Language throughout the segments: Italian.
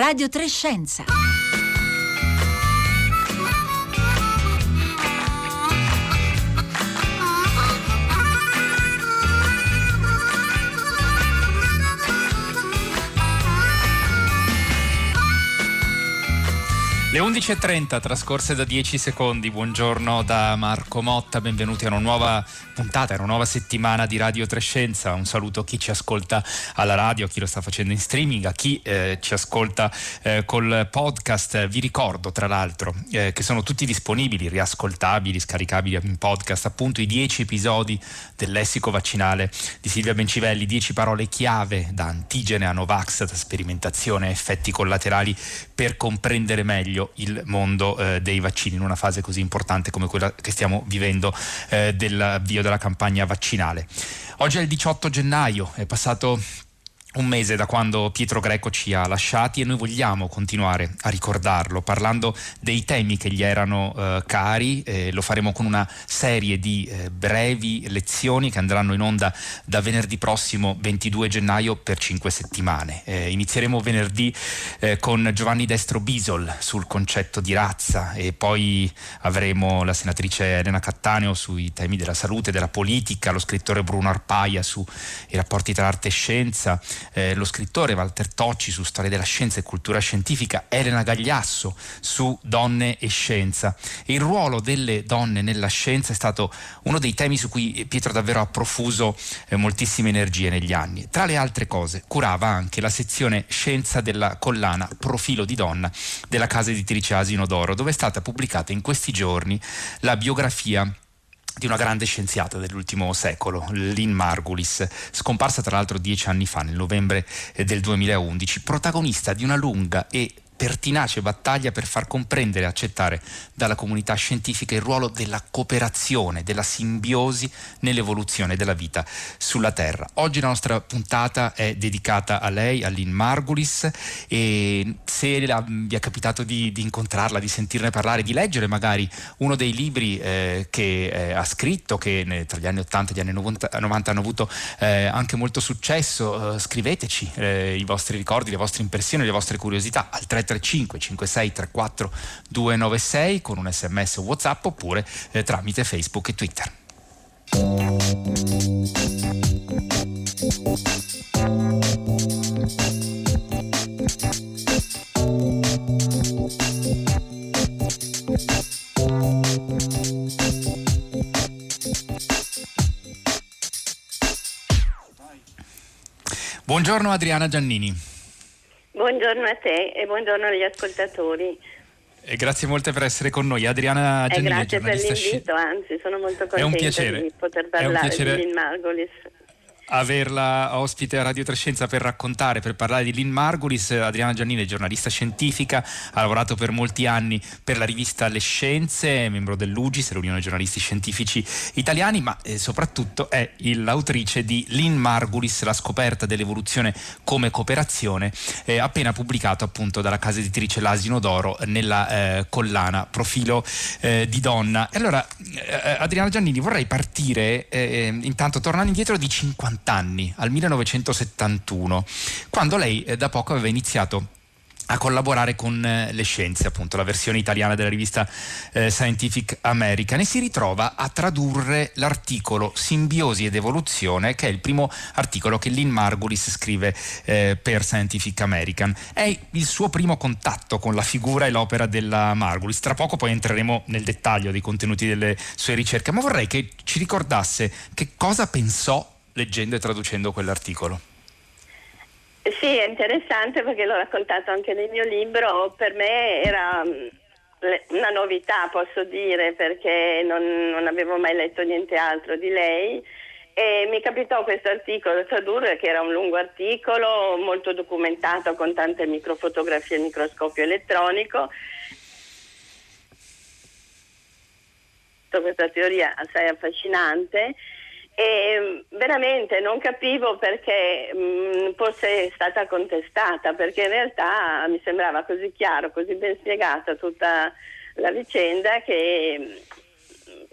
Radio Trescenza. Le 11.30 trascorse da 10 secondi, buongiorno da Marco Motta, benvenuti a una nuova puntata, a una nuova settimana di Radio Trescenza, un saluto a chi ci ascolta alla radio, a chi lo sta facendo in streaming, a chi eh, ci ascolta eh, col podcast, vi ricordo tra l'altro eh, che sono tutti disponibili, riascoltabili, scaricabili in podcast, appunto i 10 episodi del lessico vaccinale di Silvia Bencivelli, 10 parole chiave da antigene a Novax, da sperimentazione a effetti collaterali per comprendere meglio meglio il mondo eh, dei vaccini in una fase così importante come quella che stiamo vivendo eh, dell'avvio della campagna vaccinale. Oggi è il 18 gennaio, è passato un mese da quando Pietro Greco ci ha lasciati e noi vogliamo continuare a ricordarlo parlando dei temi che gli erano eh, cari, eh, lo faremo con una serie di eh, brevi lezioni che andranno in onda da venerdì prossimo 22 gennaio per 5 settimane. Eh, inizieremo venerdì eh, con Giovanni Destro Bisol sul concetto di razza e poi avremo la senatrice Elena Cattaneo sui temi della salute, della politica, lo scrittore Bruno Arpaia sui rapporti tra arte e scienza eh, lo scrittore Walter Tocci su storia della scienza e cultura scientifica, Elena Gagliasso su donne e scienza. Il ruolo delle donne nella scienza è stato uno dei temi su cui Pietro davvero ha profuso eh, moltissime energie negli anni. Tra le altre cose curava anche la sezione scienza della collana Profilo di donna della casa editrice Asino d'Oro, dove è stata pubblicata in questi giorni la biografia di una grande scienziata dell'ultimo secolo, Lynn Margulis, scomparsa tra l'altro dieci anni fa, nel novembre eh, del 2011, protagonista di una lunga e pertinace battaglia per far comprendere e accettare dalla comunità scientifica il ruolo della cooperazione, della simbiosi nell'evoluzione della vita sulla Terra. Oggi la nostra puntata è dedicata a lei, a Lynn Margulis e se vi è capitato di, di, incontrarla, di sentirne parlare, di leggere magari uno dei libri eh, che eh, ha scritto, che tra gli anni 80 e gli anni 90, 90 hanno avuto eh, anche molto successo, eh, scriveteci eh, i vostri ricordi, le vostre impressioni, le vostre curiosità al 3 335 5634 296 con un sms o whatsapp oppure eh, tramite Facebook e Twitter. Buongiorno Adriana Giannini. Buongiorno a te e buongiorno agli ascoltatori. E grazie molte per essere con noi. Adriana Giannini, eh, grazie per l'invito, anzi sono molto contenta di poter parlare di Margolis averla ospite a Radio Trescenza per raccontare, per parlare di Lynn Margulis. Adriana Giannini è giornalista scientifica, ha lavorato per molti anni per la rivista Le Scienze, è membro dell'UGIS, l'Unione Giornalisti Scientifici Italiani, ma eh, soprattutto è l'autrice di Lynn Margulis, la scoperta dell'evoluzione come cooperazione, eh, appena pubblicato appunto dalla casa editrice L'Asino d'Oro nella eh, collana Profilo eh, di donna. E allora, eh, Adriana Giannini, vorrei partire eh, intanto tornando indietro di 50 50 anni, al 1971, quando lei eh, da poco aveva iniziato a collaborare con eh, le scienze, appunto la versione italiana della rivista eh, Scientific American e si ritrova a tradurre l'articolo Simbiosi ed evoluzione che è il primo articolo che Lynn Margulis scrive eh, per Scientific American. È il suo primo contatto con la figura e l'opera della Margulis. Tra poco poi entreremo nel dettaglio dei contenuti delle sue ricerche, ma vorrei che ci ricordasse che cosa pensò leggendo e traducendo quell'articolo. Sì, è interessante perché l'ho raccontato anche nel mio libro, per me era mm, una novità posso dire perché non, non avevo mai letto niente altro di lei. E mi capitò questo articolo da tradurre che era un lungo articolo molto documentato con tante microfotografie al microscopio elettronico. Questa teoria assai affascinante. E veramente non capivo perché mh, mm, fosse stata contestata, perché in realtà mi sembrava così chiaro, così ben spiegata tutta la vicenda che,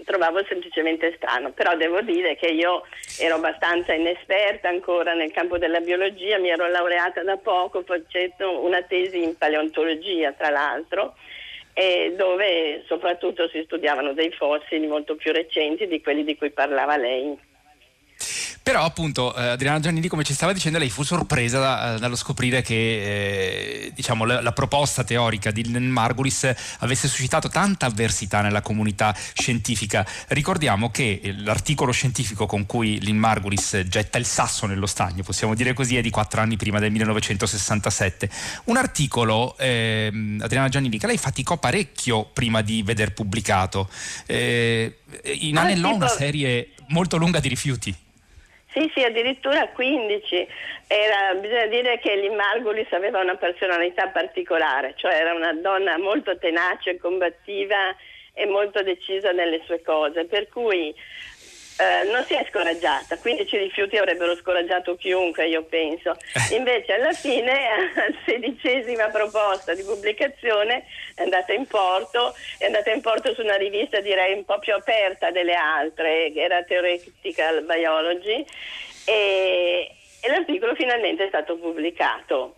trovavo semplicemente strano, però devo dire che io ero abbastanza inesperta ancora nel campo della biologia, mi ero laureata da poco facendo una tesi in paleontologia tra l'altro dove soprattutto si studiavano dei fossili molto più recenti di quelli di cui parlava lei. Però appunto eh, Adriana Giannini, come ci stava dicendo, lei fu sorpresa da, eh, dallo scoprire che eh, diciamo, la, la, proposta teorica di Len Margulis avesse suscitato tanta avversità nella comunità scientifica. Ricordiamo che l'articolo scientifico con cui Lynn Margulis getta il sasso nello stagno, possiamo dire così, è di quattro anni prima del 1967. Un articolo, eh, Adriana Giannini, che lei faticò parecchio prima di veder pubblicato. Eh, inanellò una serie molto lunga di rifiuti. Sì, sì, addirittura 15. Era, bisogna dire che Lynn Margulis aveva una personalità particolare, cioè era una donna molto tenace, combattiva e molto decisa nelle sue cose, per cui eh, non si è scoraggiata, 15 rifiuti avrebbero scoraggiato chiunque, io penso. Eh. Invece alla fine, alla sedicesima proposta di pubblicazione è andata in porto, è andata in porto su una rivista direi un po' più aperta delle altre, che era Theoretical Biology, e, e l'articolo finalmente è stato pubblicato.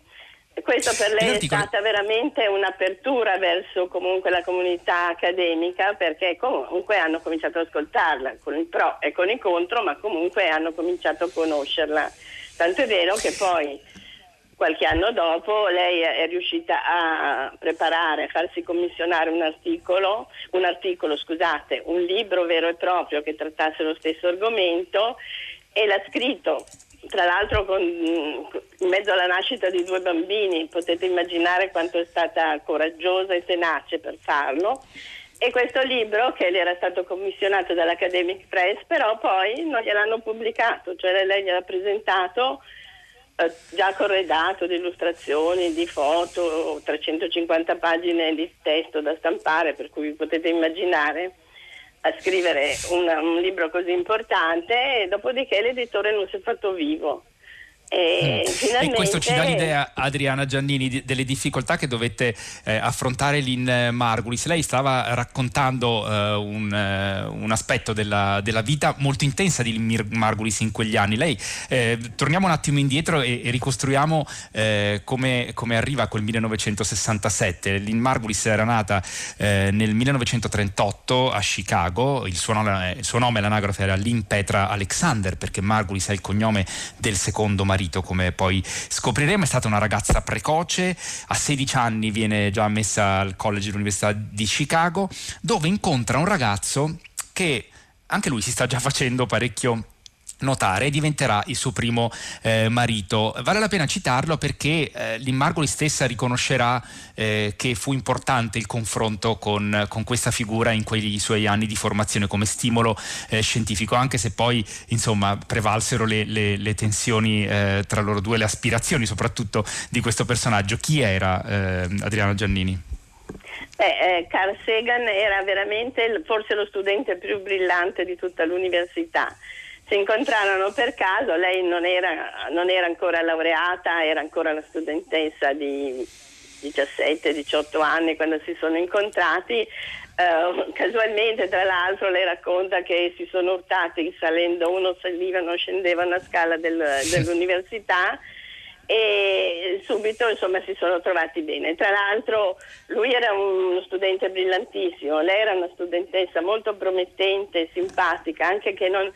Questo per lei è stata veramente un'apertura verso comunque la comunità accademica perché comunque hanno cominciato ad ascoltarla con il pro e con il contro, ma comunque hanno cominciato a conoscerla. Tanto è vero che poi qualche anno dopo lei è riuscita a preparare, a farsi commissionare un articolo, un articolo, scusate, un libro vero e proprio che trattasse lo stesso argomento e l'ha scritto tra l'altro con, in mezzo alla nascita di due bambini, potete immaginare quanto è stata coraggiosa e tenace per farlo. E questo libro, che le era stato commissionato dall'Academic Press, però poi non gliel'hanno pubblicato, cioè lei gliel'ha presentato eh, già corredato di illustrazioni, di foto, 350 pagine di testo da stampare, per cui potete immaginare a scrivere un, un libro così importante e dopodiché l'editore non si è fatto vivo. E, mm. e, questo ci dà l'idea, Adriana Giannini, di, delle difficoltà che dovette eh, affrontare Lynn Margulis. Lei stava raccontando eh, un, eh, un, aspetto della, della, vita molto intensa di Margulis in quegli anni. Lei, eh, torniamo un attimo indietro e, e ricostruiamo eh, come, come, arriva quel 1967. Lynn Margulis era nata eh, nel 1938 a Chicago, il suo nome, il suo nome l'anagrafe era Lynn Petra Alexander perché Margulis è il cognome del secondo marito marito, come poi scopriremo. È stata una ragazza precoce, a 16 anni viene già messa al college dell'Università di Chicago, dove incontra un ragazzo che anche lui si sta già facendo parecchio notare diventerà il suo primo eh, marito. Vale la pena citarlo perché eh, l'Immargoli stessa riconoscerà eh, che fu importante il confronto con, con, questa figura in quei suoi anni di formazione come stimolo eh, scientifico, anche se poi insomma prevalsero le, le, le tensioni eh, tra loro due, le aspirazioni soprattutto di questo personaggio. Chi era eh, Adriano Giannini? Beh, Carl Sagan era veramente forse lo studente più brillante di tutta l'università si incontrarono per caso, lei non era, non era ancora laureata, era ancora una studentessa di 17-18 anni quando si sono incontrati. Uh, casualmente, tra l'altro, lei racconta che si sono urtati salendo, uno saliva, uno scendeva una scala del, dell'università e subito insomma si sono trovati bene. Tra l'altro lui era uno studente brillantissimo, lei era una studentessa molto promettente, simpatica, anche che non,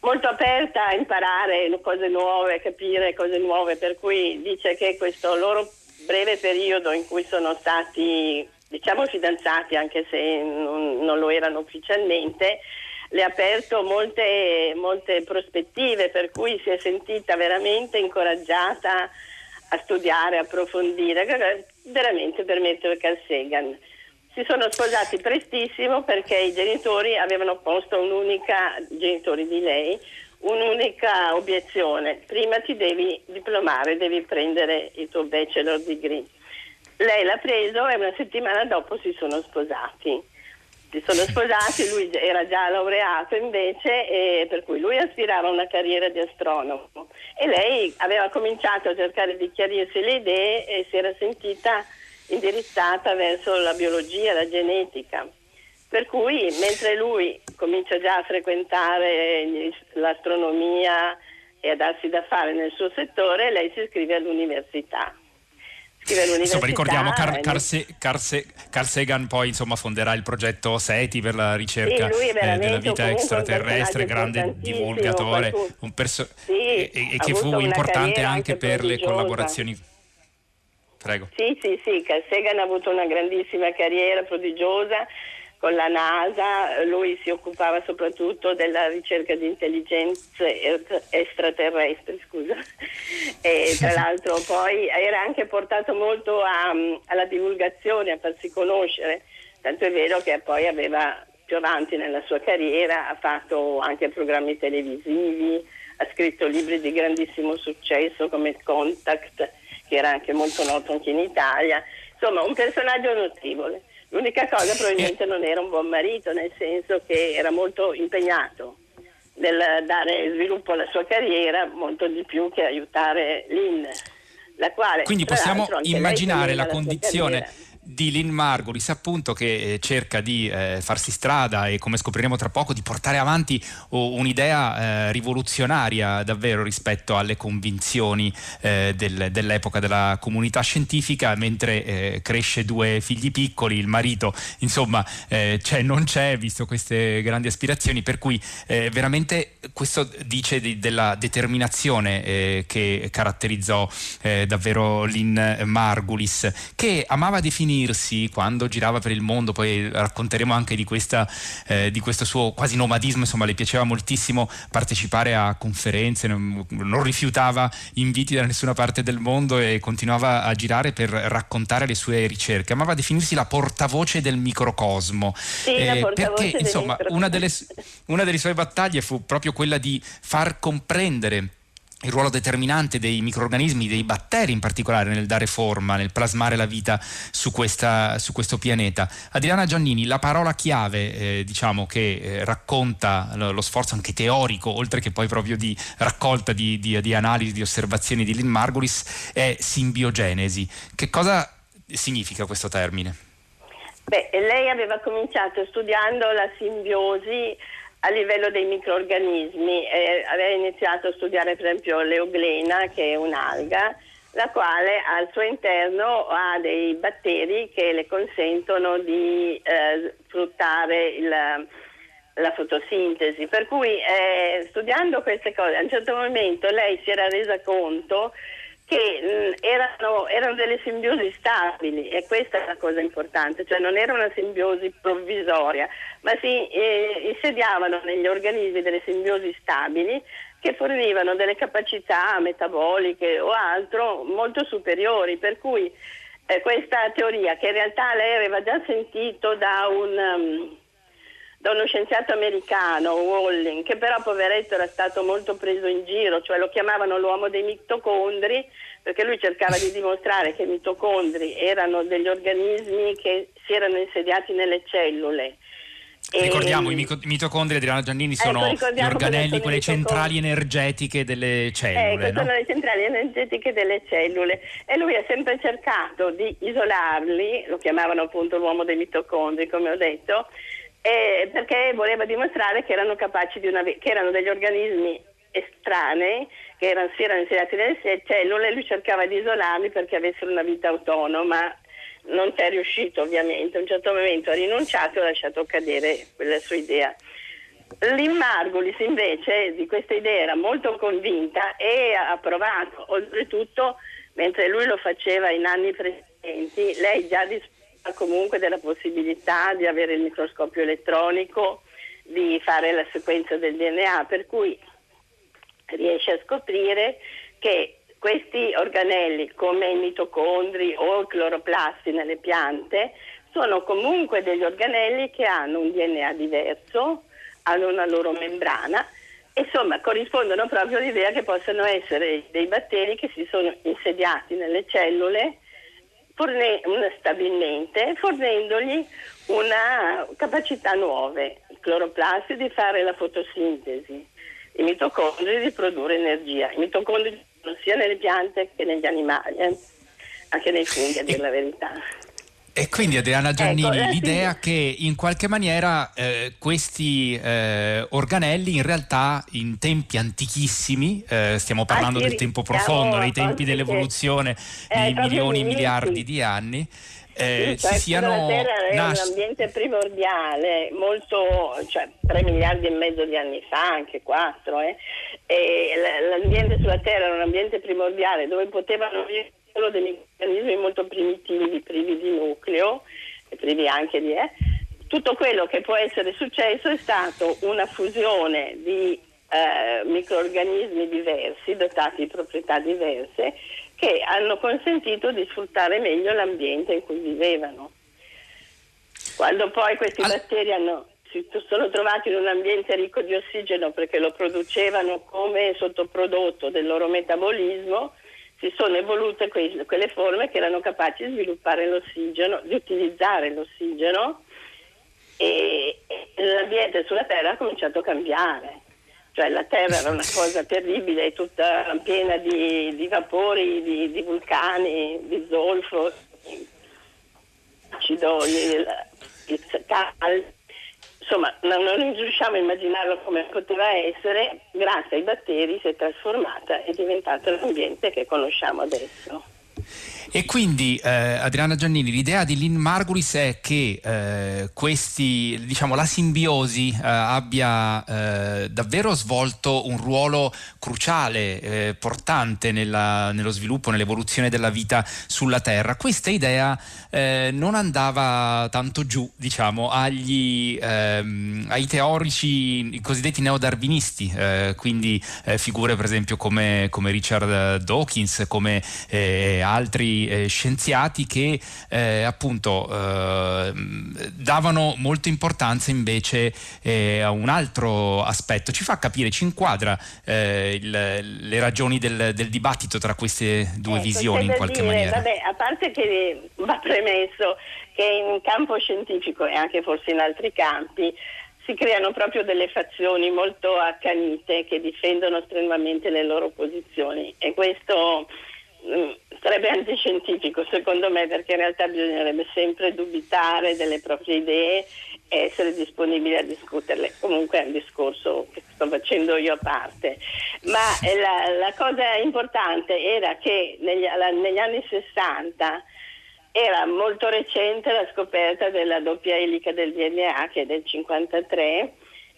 molto aperta a imparare cose nuove, capire cose nuove, per cui dice che questo loro breve periodo in cui sono stati, diciamo, fidanzati, anche se non, non lo erano ufficialmente, le ha aperto molte, molte prospettive, per cui si è sentita veramente incoraggiata a studiare, approfondire, veramente per mettere Carl Sagan. Si sono sposati prestissimo perché i genitori avevano posto un'unica, genitori di lei, un'unica obiezione. Prima ti devi diplomare, devi prendere il tuo bachelor degree. Lei l'ha preso e una settimana dopo si sono sposati. Si sono sposati, lui era già laureato invece, per cui lui aspirava a una carriera di astronomo e lei aveva cominciato a cercare di chiarirsi le idee e si era sentita indirizzata verso la biologia, la genetica. Per cui mentre lui comincia già a frequentare l'astronomia e a darsi da fare nel suo settore, lei si iscrive all'università. Insomma, ricordiamo Carl, Carl, Sagan poi insomma, fonderà il progetto SETI per la ricerca sì, eh, della vita extraterrestre, grande divulgatore, un perso- sì, e, e che fu importante anche per le collaborazioni. Prego. Sì, sì, sì, Carl Sagan ha avuto una grandissima carriera prodigiosa con la NASA, lui si occupava soprattutto della ricerca di intelligenze extraterrestri, scusa. E tra l'altro poi era anche portato molto a, alla divulgazione, a farsi conoscere, tanto è vero che poi aveva più avanti nella sua carriera, ha fatto anche programmi televisivi, ha scritto libri di grandissimo successo come Contact, che era anche molto noto anche in Italia, insomma un personaggio notevole. L'unica cosa probabilmente non era un buon marito, nel senso che era molto impegnato nel dare sviluppo alla sua carriera, molto di più che aiutare Lynn. La quale, Quindi possiamo immaginare la condizione di Lynn Margulis appunto che eh, cerca di eh, farsi strada e come scopriremo tra poco di portare avanti oh, un'idea eh, rivoluzionaria davvero rispetto alle convinzioni eh, del, dell'epoca della comunità scientifica mentre eh, cresce due figli piccoli il marito insomma eh, c'è non c'è visto queste grandi aspirazioni per cui veramente questo dice di, della determinazione che caratterizzò davvero Lynn Margulis che amava definire unirsi quando girava per il mondo, poi racconteremo anche di, questa, eh, di questo suo quasi nomadismo, insomma le piaceva moltissimo partecipare a conferenze, non, non, rifiutava inviti da nessuna parte del mondo e continuava a girare per raccontare le sue ricerche, amava definirsi la portavoce del microcosmo, sì, eh, perché insomma una delle, una delle sue battaglie fu proprio quella di far comprendere il ruolo determinante dei microorganismi, dei batteri in particolare, nel dare forma, nel plasmare la vita su, questa, su questo pianeta. Adriana Giannini, la parola chiave eh, diciamo, che eh, racconta lo, lo, sforzo anche teorico, oltre che poi proprio di raccolta, di, di, di analisi, di osservazioni di Lynn Margulis, è simbiogenesi. Che cosa significa questo termine? Beh, lei aveva cominciato studiando la simbiosi a livello dei microorganismi. Eh, aveva iniziato a studiare per esempio l'euglena, che è un'alga, la quale al suo interno ha dei batteri che le consentono di eh, sfruttare il, la fotosintesi. Per cui eh, studiando queste cose, a un certo momento lei si era resa conto che erano, erano, delle simbiosi stabili e questa è la cosa importante, cioè non era una simbiosi provvisoria, ma si eh, insediavano negli organismi delle simbiosi stabili che fornivano delle capacità metaboliche o altro molto superiori, per cui eh, questa teoria che in realtà lei aveva già sentito da un... Um, da uno scienziato americano, Walling, che però poveretto era stato molto preso in giro, cioè lo chiamavano l'uomo dei mitocondri, perché lui cercava di dimostrare che i mitocondri erano degli organismi che si erano insediati nelle cellule. Ricordiamo, e, i mitocondri, Adriana Giannini, ecco, sono ecco, gli organelli, quelle centrali energetiche delle cellule. Ecco, no? sono le centrali energetiche delle cellule e lui ha sempre cercato di isolarli, lo chiamavano appunto l'uomo dei mitocondri, come ho detto, eh, perché voleva dimostrare che erano una, che erano degli organismi estranei che erano, si erano insediati nelle cellule e lui cercava di isolarli perché avessero una vita autonoma. Non ci è riuscito ovviamente. A un certo momento ha rinunciato e ha lasciato cadere quella sua idea. L'Immargulis invece di questa idea era molto convinta e ha provato oltretutto mentre lui lo faceva in anni precedenti lei già disponeva comunque della possibilità di avere il microscopio elettronico, di fare la sequenza del DNA, per cui riesce a scoprire che questi organelli come i mitocondri o i cloroplasti nelle piante sono comunque degli organelli che hanno un DNA diverso, hanno una loro membrana insomma corrispondono proprio all'idea che possano essere dei batteri che si sono insediati nelle cellule forne- stabilmente fornendogli una capacità nuove, i cloroplasti di fare la fotosintesi, i mitocondri di produrre energia. I mitocondri sia nelle piante che negli animali, eh? anche nei funghi a dire la verità. E quindi Adriana Giannini, ecco, l'idea sì. che in qualche maniera eh, questi eh, organelli in realtà in tempi antichissimi, eh, stiamo parlando ah, sì, del tempo profondo, nei tempi dell'evoluzione di milioni, miliardi di anni, eh, sì, cioè, si siano... La Terra era nas- un ambiente primordiale, molto, cioè 3 miliardi e mezzo di anni fa, anche 4, eh? e l'ambiente sulla Terra era un ambiente primordiale dove potevano vivere solo dei meccanismi molto primitivi, privi di nucleo, e privi anche di... Eh? Tutto quello che può essere successo è stato una fusione di eh, microorganismi diversi, dotati di proprietà diverse, che hanno consentito di sfruttare meglio l'ambiente in cui vivevano. Quando poi questi All... batteri hanno, si sono trovati in un ambiente ricco di ossigeno perché lo producevano come sottoprodotto del loro metabolismo, si sono evolute que- quelle forme che erano capaci di sviluppare l'ossigeno, di utilizzare l'ossigeno e, e l'ambiente sulla Terra ha cominciato a cambiare cioè la Terra era una cosa terribile, tutta piena di, di vapori, di, di, vulcani, di zolfo, acido, il, il caldo. Insomma, non, non riusciamo a immaginarlo come poteva essere, grazie ai batteri si è trasformata e è diventato l'ambiente che conosciamo adesso. E quindi eh, Adriana Giannini, l'idea di Lynn Margulis è che eh, questi, diciamo, la simbiosi eh, abbia eh, davvero svolto un ruolo cruciale, eh, portante nella, nello sviluppo, nell'evoluzione della vita sulla Terra. Questa idea eh, non andava tanto giù, diciamo, agli, ehm, ai teorici i cosiddetti neodarwinisti, quindi figure per esempio come, come Richard Dawkins, come altri eh, scienziati che eh, appunto eh, davano molta importanza invece eh, a un altro aspetto. Ci fa capire, ci inquadra eh, il, le ragioni del, del, dibattito tra queste due ecco, visioni in qualche dire, maniera. Vabbè, a parte che va premesso che in campo scientifico e anche forse in altri campi si creano proprio delle fazioni molto accanite che difendono strenuamente le loro posizioni e questo Mm, sarebbe antiscientifico secondo me perché in realtà bisognerebbe sempre dubitare delle proprie idee e essere disponibili a discuterle. Comunque è un discorso che sto facendo io a parte. Ma la, la cosa importante era che negli, negli, anni 60 era molto recente la scoperta della doppia elica del DNA che è del 53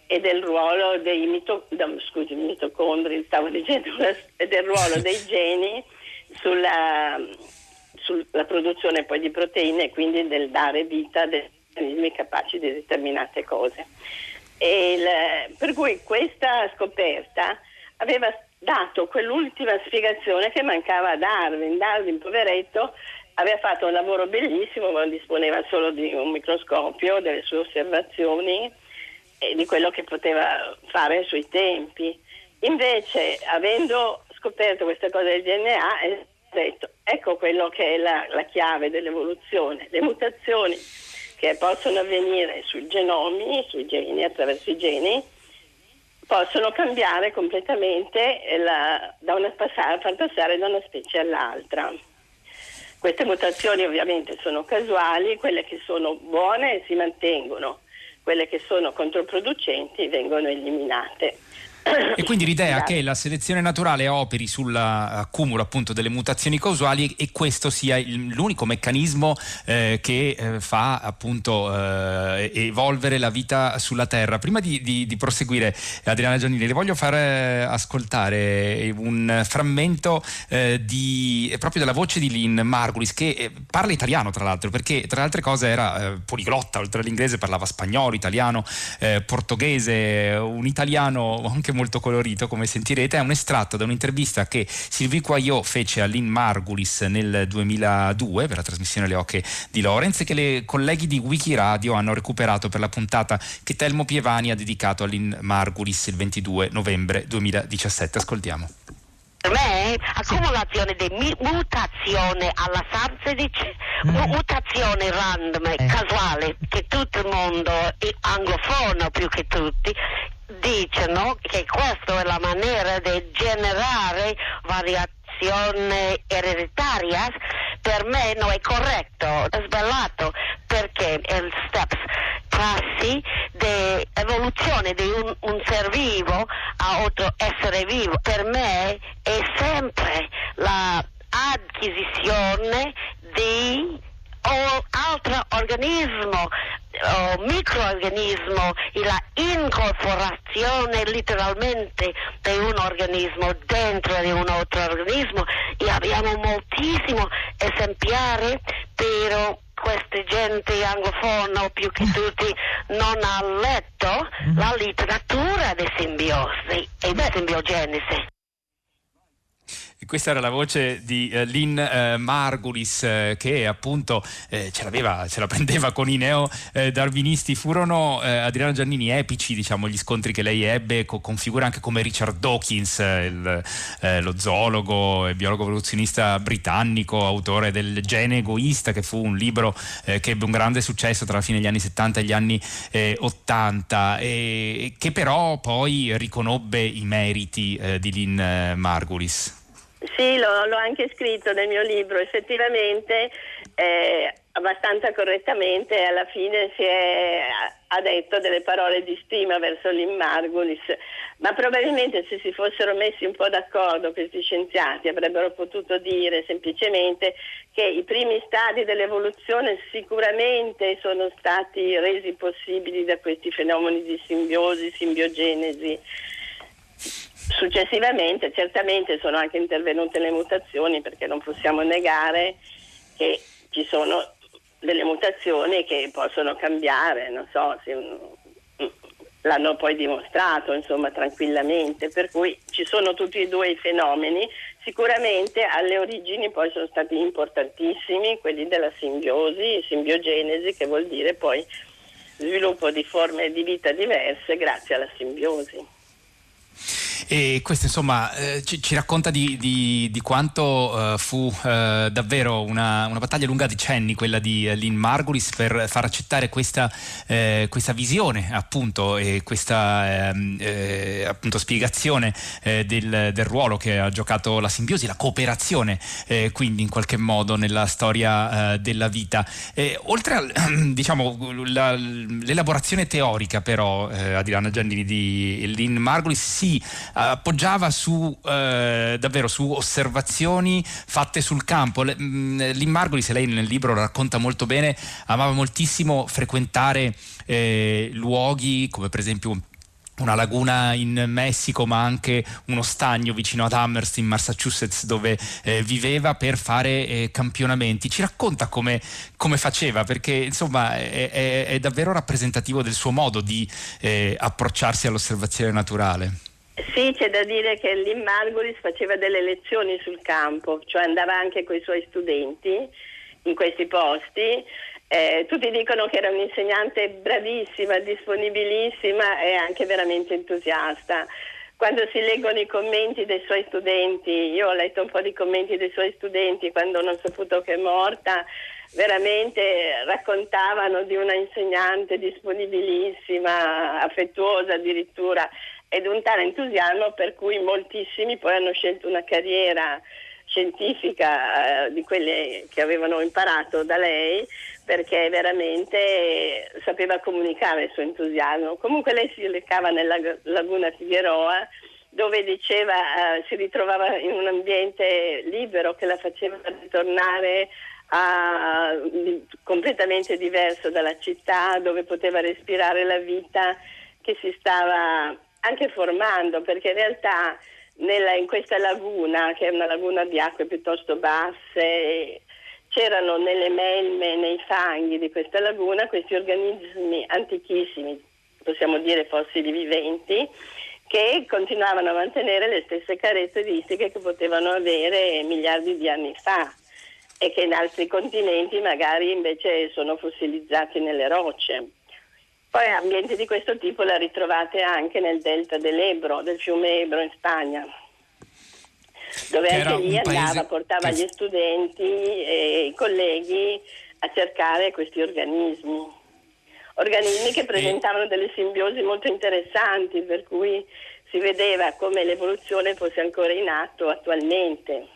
e del ruolo dei mito, no, mitocondri, stavo dicendo, del ruolo dei geni sulla, sulla produzione poi di proteine e quindi del dare vita a degli organismi capaci di determinate cose. Il, per cui questa scoperta aveva dato quell'ultima spiegazione che mancava a Darwin. Darwin, poveretto, aveva fatto un lavoro bellissimo, ma disponeva solo di un microscopio, delle sue osservazioni e di quello che poteva fare ai suoi tempi. Invece, avendo scoperto questa cosa del DNA e detto ecco quello che è la, la chiave dell'evoluzione, le mutazioni che possono avvenire sui genomi, sui geni, attraverso i geni, possono cambiare completamente la, da una, passare, far passare da una specie all'altra. Queste mutazioni ovviamente sono casuali, quelle che sono buone si mantengono, quelle che sono controproducenti vengono eliminate. E quindi l'idea che la selezione naturale operi sull'accumulo appunto delle mutazioni causali e questo sia l'unico meccanismo eh, che eh, fa appunto eh, evolvere la vita sulla Terra. Prima di, di, di proseguire, Adriana Giannini, le voglio far eh, ascoltare un frammento eh, di, proprio della voce di Lynn Margulis che parla italiano tra l'altro, perché tra le altre cose era poliglotta, oltre all'inglese parlava spagnolo, italiano, portoghese, un italiano anche anche molto colorito, come sentirete, è un estratto da un'intervista che Sylvie Quagliò fece a Lynn Margulis nel 2002 per la trasmissione Le Oche di Lorenz e che le colleghi di Wikiradio hanno recuperato per la puntata che Telmo Pievani ha dedicato a Lynn Margulis il 22 novembre 2017. Ascoltiamo. Per me accumulazione di mutazione alla SARS-16, mm. mutazione random, eh. casuale, che tutto il mondo, anglofono più che tutti, dicono che questa è la maniera di generare variazioni ereditarie per me non è corretto, è sbagliato perché il steps passi di evoluzione di un, un ser vivo a altro essere vivo. Per me è sempre la acquisizione di o altro organismo o microorganismo e la incorporazione letteralmente di un organismo dentro di un altro organismo. E abbiamo moltissimo esemplari però questa gente anglofona più che tutti non ha letto la letteratura di simbiosi e di simbiogenesi questa era la voce di eh, Lynn eh, Margulis eh, che appunto eh, ce, ce, la prendeva con i neo-darwinisti. Furono eh, Adriano Giannini epici, diciamo, gli scontri che lei ebbe co- con figure anche come Richard Dawkins, eh, il, lo zoologo e biologo evoluzionista britannico, autore del Gene egoista, che fu un libro che ebbe un grande successo tra la fine degli anni 70 e gli anni 80, e che però poi riconobbe i meriti di Lynn Margulis. Sì, l'ho, l'ho, anche scritto nel mio libro, effettivamente eh, abbastanza correttamente alla fine si è, ha detto delle parole di stima verso l'Immargulis, ma probabilmente se si fossero messi un po' d'accordo questi scienziati avrebbero potuto dire semplicemente che i primi stadi dell'evoluzione sicuramente sono stati resi possibili da questi fenomeni di simbiosi, simbiogenesi Successivamente certamente sono anche intervenute le mutazioni perché non possiamo negare che ci sono delle mutazioni che possono cambiare, non so, se, l'hanno poi dimostrato insomma tranquillamente, per cui ci sono tutti e due i fenomeni, sicuramente alle origini poi sono stati importantissimi quelli della simbiosi, simbiogenesi che vuol dire poi sviluppo di forme di vita diverse grazie alla simbiosi. E questo insomma eh, ci, ci, racconta di, di, di quanto eh, fu eh, davvero una, una, battaglia lunga decenni quella di eh, Lynn Margulis per far accettare questa, eh, questa visione appunto e questa ehm, eh, appunto spiegazione del, del, ruolo che ha giocato la simbiosi, la cooperazione quindi in qualche modo nella storia della vita. oltre a diciamo, la, l'elaborazione teorica però Adriana Giannini di Lynn Margulis si appoggiava su, eh, davvero su osservazioni fatte sul campo. Mh, Lynn se lei nel libro lo racconta molto bene, amava moltissimo frequentare eh, luoghi come per esempio una laguna in Messico ma anche uno stagno vicino ad Amherst in Massachusetts dove eh, viveva per fare eh, campionamenti. Ci racconta come, come faceva perché insomma è, è, è, davvero rappresentativo del suo modo di eh, approcciarsi all'osservazione naturale. Sì, c'è da dire che Lynn Margulis faceva delle lezioni sul campo, cioè andava anche con i suoi studenti in questi posti. Eh, tutti dicono che era un'insegnante bravissima, disponibilissima e anche veramente entusiasta. Quando si leggono i commenti dei suoi studenti, io ho letto un po' di commenti dei suoi studenti quando hanno saputo che è morta, veramente raccontavano di una insegnante disponibilissima, affettuosa addirittura ed un tale entusiasmo per cui moltissimi poi hanno scelto una carriera scientifica eh, di quelle che avevano imparato da lei perché veramente sapeva comunicare il suo entusiasmo. Comunque lei si recava nella laguna Figueroa dove diceva eh, si ritrovava in un ambiente libero che la faceva ritornare a, completamente diverso dalla città, dove poteva respirare la vita che si stava anche formando, perché in realtà nella, in questa laguna, che è una laguna di acque piuttosto basse, c'erano nelle melme, nei fanghi di questa laguna questi organismi antichissimi, possiamo dire fossili viventi, che continuavano a mantenere le stesse caratteristiche che potevano avere miliardi di anni fa e che in altri continenti magari invece sono fossilizzati nelle rocce. Poi ambienti di questo tipo la ritrovate anche nel delta dell'Ebro, del fiume Ebro in Spagna, dove anche lì andava, portava gli studenti e i colleghi a cercare questi organismi. Organismi che presentavano delle simbiosi molto interessanti, per cui si vedeva come l'evoluzione fosse ancora in atto attualmente.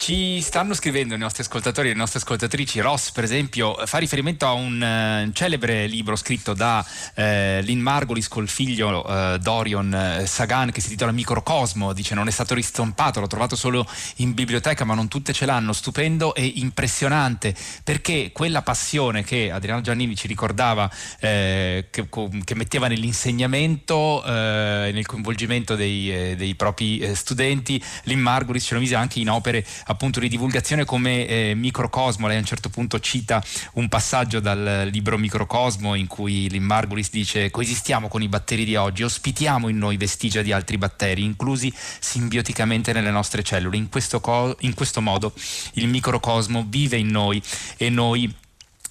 Ci stanno scrivendo i nostri ascoltatori e le nostre ascoltatrici. Ross, per esempio, fa riferimento a un uh, celebre libro scritto da uh, Lynn Margolis col figlio uh, Dorian Sagan che si intitola Microcosmo. Dice non è stato ristompato, l'ho trovato solo in biblioteca, ma non tutte ce l'hanno. Stupendo e impressionante perché quella passione che Adriano Giannini ci ricordava, che, che, metteva nell'insegnamento e nel coinvolgimento dei, dei propri studenti, Lynn Margolis ce lo mise anche in opere appunto di divulgazione come eh, Microcosmo. Lei a un certo punto cita un passaggio dal libro Microcosmo in cui l'Immargulis dice coesistiamo con i batteri di oggi, ospitiamo in noi vestigia di altri batteri, inclusi simbioticamente nelle nostre cellule. In questo, co- in questo modo il microcosmo vive in noi e noi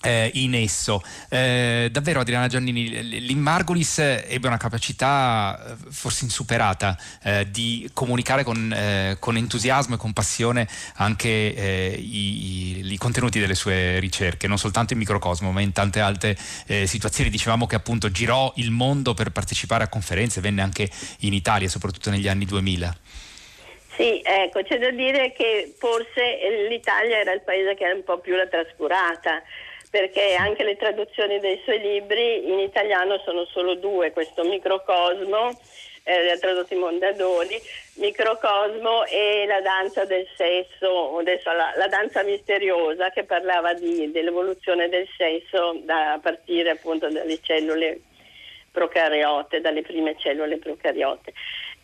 eh, in esso. Eh, davvero Adriana Giannini, l'Immargolis ebbe una capacità eh, forse insuperata eh, di comunicare con, eh, con, entusiasmo e con passione anche eh, i, i, i, contenuti delle sue ricerche, non soltanto in microcosmo ma in tante altre situazioni. Dicevamo che appunto girò il mondo per partecipare a conferenze, venne anche in Italia, soprattutto negli anni 2000. Sì, ecco, c'è da dire che forse l'Italia era il paese che era un po' più la trascurata perché anche le traduzioni dei suoi libri in italiano sono solo due, questo Microcosmo, eh, li ha tradotto Mondadori, Microcosmo e La danza del sesso, adesso la, la danza misteriosa che parlava di, dell'evoluzione del sesso da, a partire appunto dalle cellule procariote, dalle prime cellule procariote.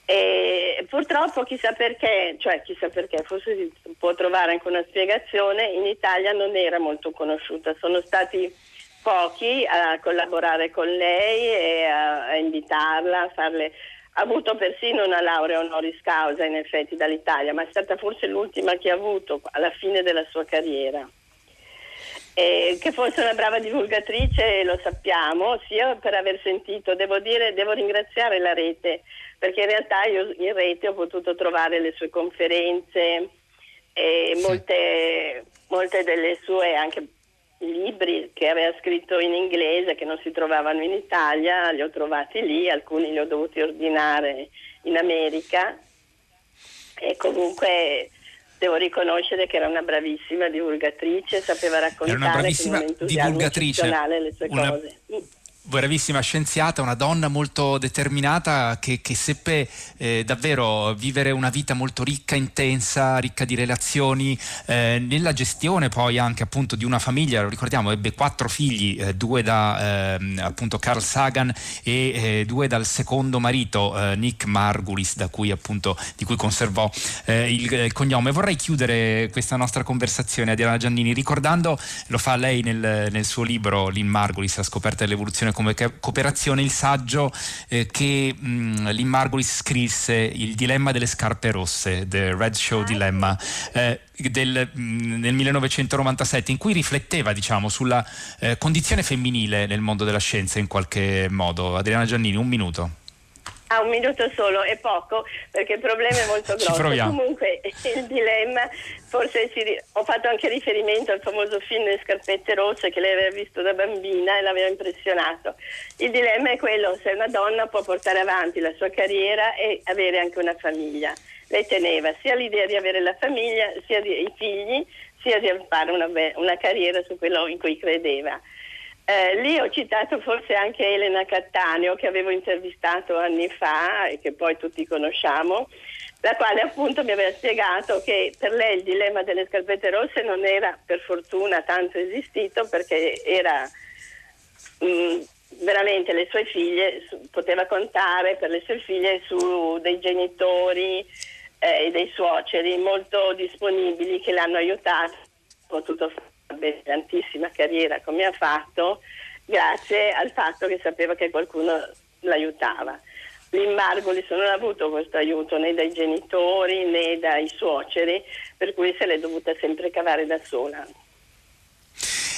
E purtroppo chissà perché, cioè chissà perché, forse si può trovare anche una spiegazione, in Italia non era molto conosciuta, sono stati pochi a collaborare con lei e a, a invitarla, a farle ha avuto persino una laurea honoris causa in effetti dall'Italia, ma è stata forse l'ultima che ha avuto alla fine della sua carriera. E che fosse una brava divulgatrice lo sappiamo, sia per aver sentito, devo dire, devo ringraziare la rete perché in realtà io in rete ho potuto trovare le sue conferenze e sì. molte, molte delle sue anche libri che aveva scritto in inglese che non si trovavano in Italia, li ho trovati lì, alcuni li ho dovuti ordinare in America e comunque devo riconoscere che era una bravissima divulgatrice, sapeva raccontare era una bravissima con un entusiasmo divulgatrice, le sue una... cose bravissima scienziata, una donna molto determinata che, che seppe eh, davvero vivere una vita molto ricca, intensa, ricca di relazioni, eh, nella gestione poi anche appunto di una famiglia, lo ricordiamo, ebbe quattro figli, eh, due da ehm, appunto Carl Sagan e eh, due dal secondo marito eh, Nick Margulis, da cui appunto di cui conservò eh, il, il, cognome. Vorrei chiudere questa nostra conversazione a Diana Giannini ricordando, lo fa lei nel, nel suo libro Lynn Margulis, la scoperta dell'evoluzione come cooperazione il saggio eh, che mh, mm, Lynn Margulis scrisse, Il dilemma delle scarpe rosse, The Red Show Dilemma. Eh, del, mm, nel 1997 in cui rifletteva diciamo, sulla eh, condizione femminile nel mondo della scienza in qualche modo. Adriana Giannini, un minuto. Ah, un minuto solo, è poco, perché il problema è molto grosso. Comunque il dilemma, forse ci, ho fatto anche riferimento al famoso film Le scarpette rosse che lei aveva visto da bambina e l'aveva impressionato. Il dilemma è quello se una donna può portare avanti la sua carriera e avere anche una famiglia. Lei teneva sia l'idea di avere la famiglia, sia di, i figli, sia di fare una, una carriera su quello in cui credeva. Eh, lì ho citato forse anche Elena Cattaneo che avevo intervistato anni fa e che poi tutti conosciamo, la quale appunto mi aveva spiegato che per lei il dilemma delle scarpette rosse non era per fortuna tanto esistito perché era mh, mm, veramente le sue figlie, poteva contare per le sue figlie su dei genitori eh, e dei suoceri molto disponibili che l'hanno aiutato, potuto fare brillantissima carriera come ha fatto grazie al fatto che sapeva che qualcuno l'aiutava. L'Immargolis non ha avuto questo aiuto né dai genitori né dai suoceri, per cui se l'è dovuta sempre cavare da sola.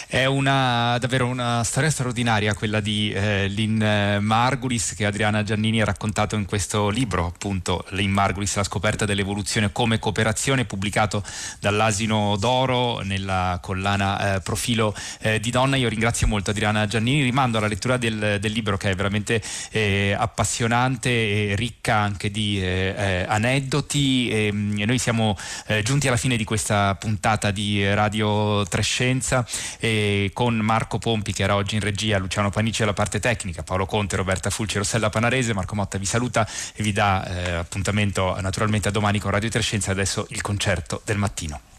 È una, davvero una storia straordinaria quella di eh, Lynn eh, Margulis che Adriana Giannini ha raccontato in questo libro, appunto Lynn Margulis, La scoperta dell'evoluzione come cooperazione, pubblicato dall'Asino d'Oro nella collana eh, Profilo eh, di Donna. Io ringrazio molto Adriana Giannini, rimando alla lettura del, del libro che è veramente eh, appassionante e ricca anche di eh, aneddoti. E, mm, e, noi siamo giunti alla fine di questa puntata di Radio Trescenza con Marco Pompi che era oggi in regia, Luciano Panici alla parte tecnica, Paolo Conte, Roberta Fulci, Rossella Panarese, Marco Motta vi saluta e vi dà eh, appuntamento naturalmente a domani con Radio Trescenza, adesso il concerto del mattino.